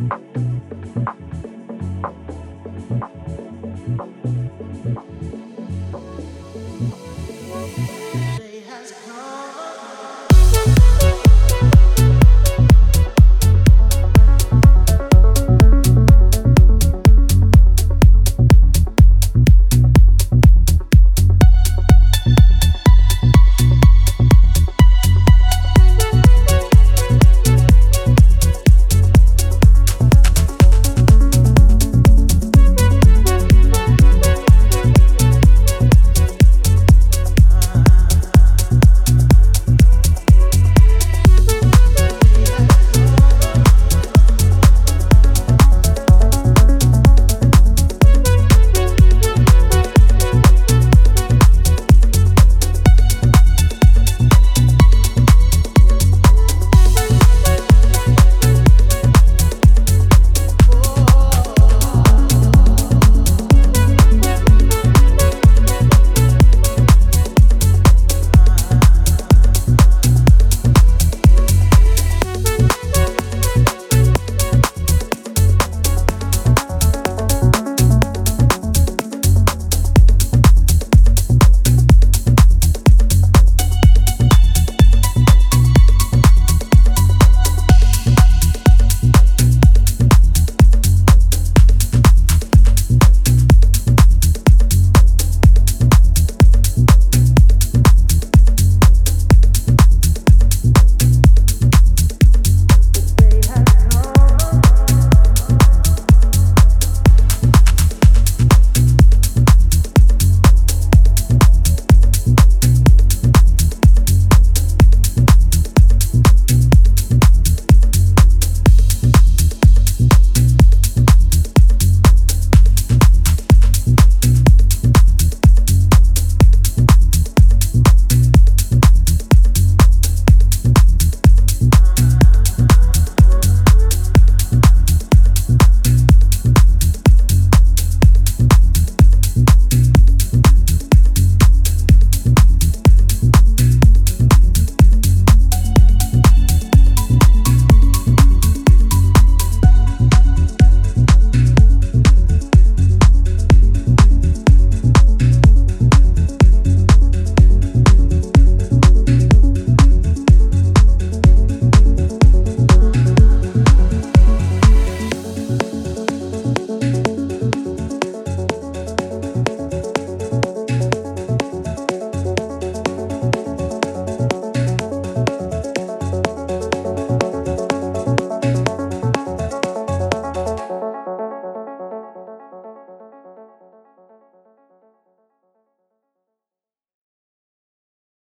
Mm-hmm.